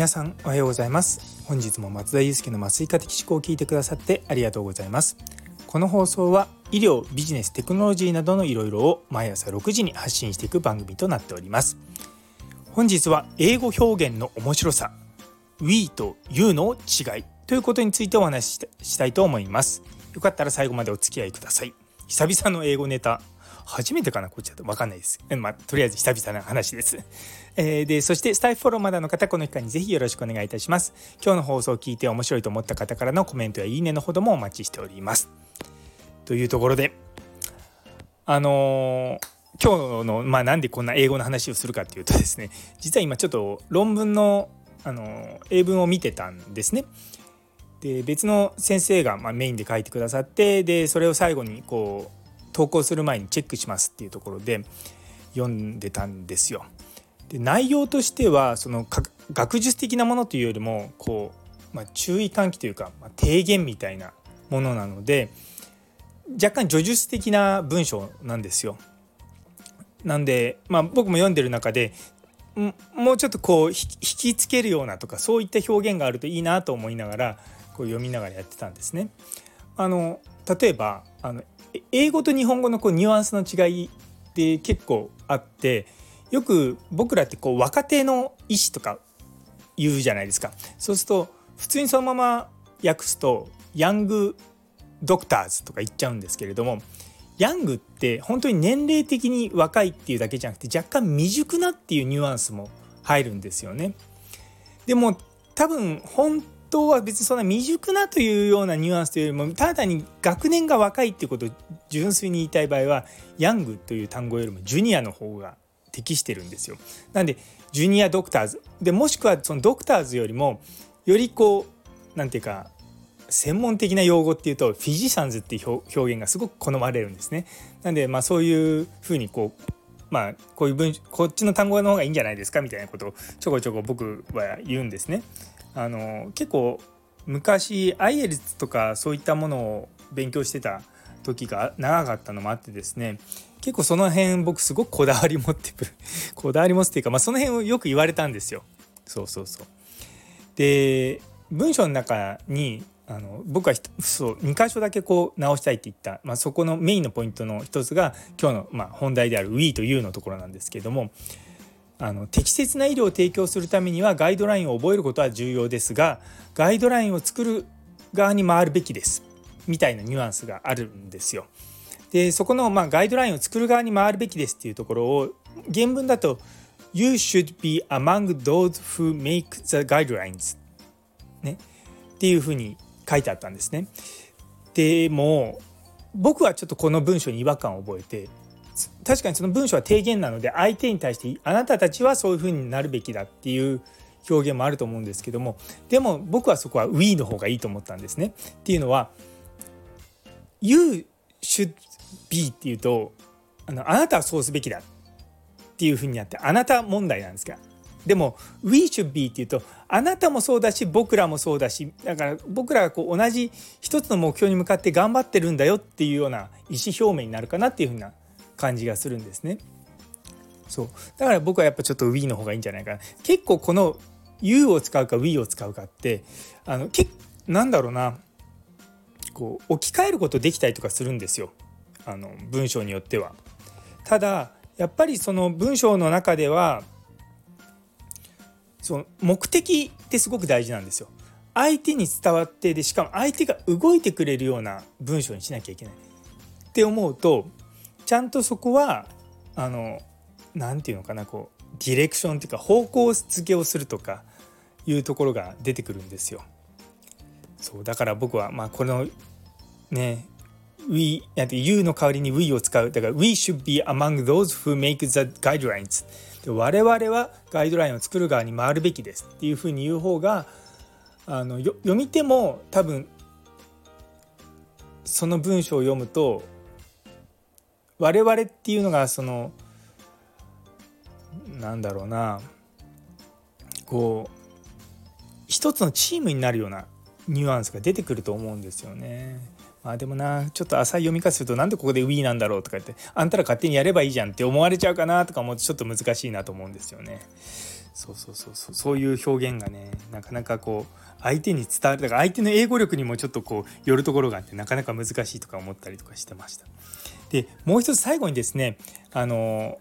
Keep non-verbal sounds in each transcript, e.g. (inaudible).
皆さんおはようございます。本日も松田祐介の麻酔科的思考を聞いてくださってありがとうございます。この放送は医療ビジネステクノロジーなどのいろいろを毎朝6時に発信していく番組となっております。本日は英語表現の面白さ We と You の違いということについてお話ししたいと思います。よかったら最後までお付き合いください。久々の英語ネタ初めてかなこっちだと分かんないです。まあ、とりあえず久々な話です。(laughs) えー、で、そしてスタイフフォローまだの方、この機会にぜひよろしくお願いいたします。今日の放送を聞いて面白いと思った方からのコメントやいいねのほどもお待ちしております。というところで、あのー、今日の、まあ、なんでこんな英語の話をするかっていうとですね、実は今ちょっと論文の、あの英文を見てたんですね。で別の先生が、まあ、メインで書いてくださってでそれを最後にこう投稿する前にチェックしますっていうところで読んでたんですよ。で内容としてはその学術的なものというよりもこう、まあ、注意喚起というか、まあ、提言みたいなものなので若干叙述的な文章なんですよ。なんで、まあ、僕も読んでる中でもうちょっとこう引きつけるようなとかそういった表現があるといいなと思いながらこう読みながらやってたんですね。あの例えばあの英語と日本語のこうニュアンスの違いって結構あってよく僕らってこう若手の医師とか言うじゃないですかそうすると普通にそのまま訳すとヤングドクターズとか言っちゃうんですけれどもヤングって本当に年齢的に若いっていうだけじゃなくて若干未熟なっていうニュアンスも入るんですよね。でも多分本当は別にそんな未熟なというようなニュアンスというよりもただに学年が若いっていうことを純粋に言いたい場合はヤングという単語よりもジュニアの方が適してるんですよ。なんでジュニアドクターズでもしくはそのドクターズよりもよりこう何て言うか専門的な用語っていうとフィジシャンズっていう表現がすごく好まれるんですね。なんでまあそういうふうにこうまあこういう文こっちの単語の方がいいんじゃないですかみたいなことをちょこちょこ僕は言うんですね。あの結構昔 IELTS とかそういったものを勉強してた時が長かったのもあってですね。結構その辺僕すごくこだわり持ってる (laughs) こだわり持つっていうか、まあ、その辺をよく言われたんですよ。そうそうそう。で文章の中にあの僕はそう2箇所だけこう直したいって言った、まあ、そこのメインのポイントの一つが今日のまあ本題である We と You のところなんですけども。あの適切な医療を提供するためにはガイドラインを覚えることは重要ですがガイドラインを作る側に回るべきですみたいなニュアンスがあるんですよ。でそこの、まあ、ガイドラインを作る側に回るべきですっていうところを原文だと「You should be among those who make the guidelines」ねっていうふうに書いてあったんですね。でも僕はちょっとこの文章に違和感を覚えて確かにその文章は提言なので相手に対してあなたたちはそういうふうになるべきだっていう表現もあると思うんですけどもでも僕はそこは We の方がいいと思ったんですね。っていうのは You should be っていうとあのあなたはそうすべきだっていうふうになってあなた問題なんですかでも We should be っていうとあなたもそうだし僕らもそうだしだから僕らがこう同じ一つの目標に向かって頑張ってるんだよっていうような意思表明になるかなっていうふうな感じがするんですね。そうだから僕はやっぱちょっと We の方がいいんじゃないかな。結構この U を使うか We を使うかってあのけなんだろうなこう置き換えることできたりとかするんですよあの文章によっては。ただやっぱりその文章の中ではその目的ってすごく大事なんですよ。相手に伝わってでしかも相手が動いてくれるような文章にしなきゃいけないって思うとちゃんとそこはあの何て言うのかなこうディレクションっていうか方向付けをするとかいうところが出てくるんですよ。そうだから僕はまあこのね We やって You の代わりに We を使うだから We should be among those who make the guidelines で我々はガイドラインを作る側に回るべきですっていうふうに言う方があの読み手も多分その文章を読むと我々っていうのがそのなんだろうなこう一つのチームになるようなニュアンスが出てくると思うんですよね。まあでもなちょっと浅い読み方するとなんでここで Wii なんだろうとか言ってあんたら勝手にやればいいじゃんって思われちゃうかなとか思ってちょっと難しいなと思うんですよね。そうそうそうそうそういう表現がねなかなかこう相手に伝わるだから相手の英語力にもちょっとこう寄るところがあってなかなか難しいとか思ったりとかしてました。でもう一つ最後にですねあの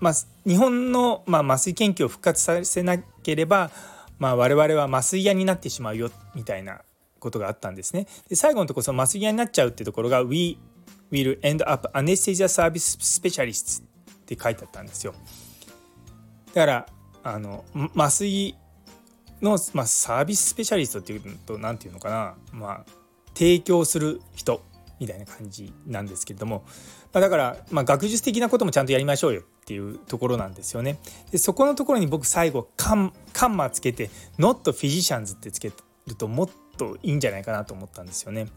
まあ、日本の、まあ、麻酔研究を復活させなければ、まあ、我々は麻酔屋になってしまうよみたいなことがあったんですね。で最後のところその麻酔屋になっちゃうってところが「We will end up anesthesia service specialists」って書いてあったんですよ。だからあの麻酔の、まあ、サービススペシャリストっていうと何て言うのかな、まあ、提供する人みたいな感じなんですけれども、まあ、だから、まあ、学術的なこともちゃんとやりましょうよっていうところなんですよね。でそこのところに僕最後カンカンマつけて「Not Physicians」ってつけるともっといいんじゃないかなと思ったんですよね。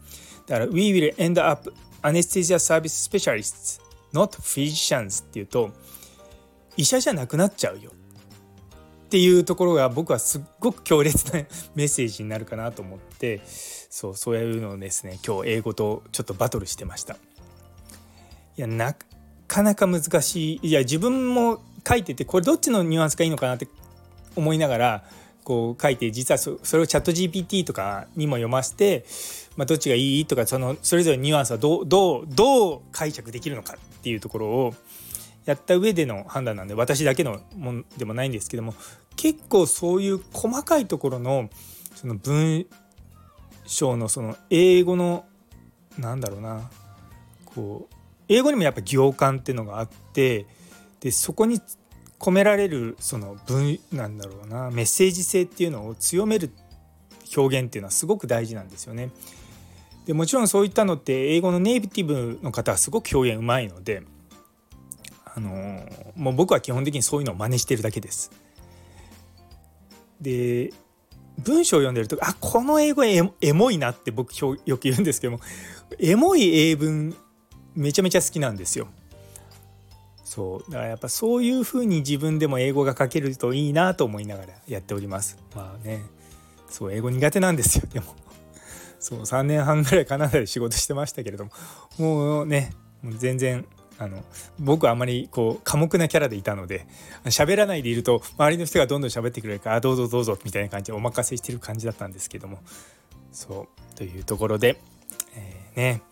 だから「We will end up anesthesia service specialists not physicians」っていうと医者じゃなくなっちゃうよっていうところが僕はすっごく強烈なメッセージになるかなと思ってそうそういうのをですね今日英語とちょっとバトルしてました。いやなかなか難しいいや自分も書いててこれどっちのニュアンスがいいのかなって思いながらこう書いて実はそれをチャット GPT とかにも読ませて、まあ、どっちがいいとかそのそれぞれニュアンスはどうどうどう解釈できるのかっていうところをやった上での判断なんで私だけのもんでもないんですけども結構そういう細かいところのその文章のその英語のなんだろうなこう英語にもやっぱ行間っていうのがあってでそこに込められるその文なんだろうなメッセージ性っていうのを強める表現っていうのはすごく大事なんですよね。でもちろんそういったのって英語のネイティブの方はすごく表現うまいのであのもう僕は基本的にそういうのを真似してるだけです。で文章を読んでるとあこの英語エエモいなって僕よく言うんですけどもエモい英文めちゃめちゃ好きなんですよ。そうだからやっぱそういう風に自分でも英語が書けるといいなと思いながらやっております。まあねそう英語苦手なんですよでもそう3年半ぐらいカナダで仕事してましたけれどももうね全然あの僕はあまりこう寡黙なキャラでいたので喋らないでいると周りの人がどんどん喋ってくれるからどうぞどうぞみたいな感じでお任せしてる感じだったんですけども。そうというところで、えー、ね。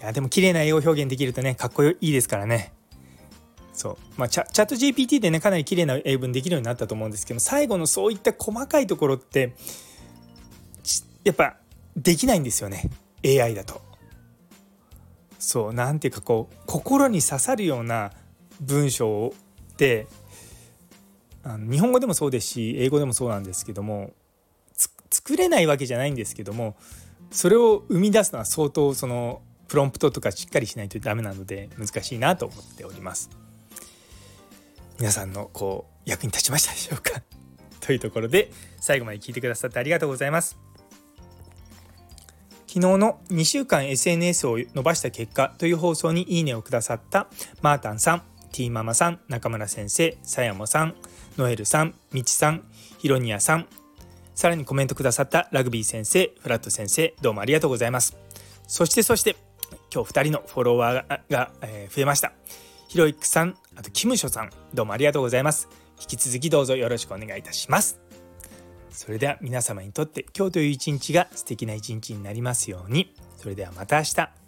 いやでも綺麗な英語表現できるとねかっこいいですからね。そう。まあチャチャット GPT でねかなり綺麗な英文できるようになったと思うんですけど最後のそういった細かいところってやっぱできないんですよね。AI だと。そうなんていうかこう心に刺さるような文章ってあの日本語でもそうですし英語でもそうなんですけども作れないわけじゃないんですけどもそれを生み出すのは相当そのプロンプトとかしっかりしないとダメなので難しいなと思っております。皆さんのこう役に立ちましたでしょうか？(laughs) というところで最後まで聞いてくださってありがとうございます。昨日の2週間 SNS を伸ばした結果という放送にいいねをくださったマータンさん、ティーママさん、中村先生、さやもさん、ノエルさん、みちさん、ヒロニアさん、さらにコメントくださったラグビー先生、フラット先生、どうもありがとうございます。そしてそして、今日2人のフォロワーが増えました。ひろいくさん、あとキムショさん、どうもありがとうございます。引き続きどうぞよろしくお願いいたします。それでは皆様にとって今日という一日が素敵な一日になりますように。それではまた明日。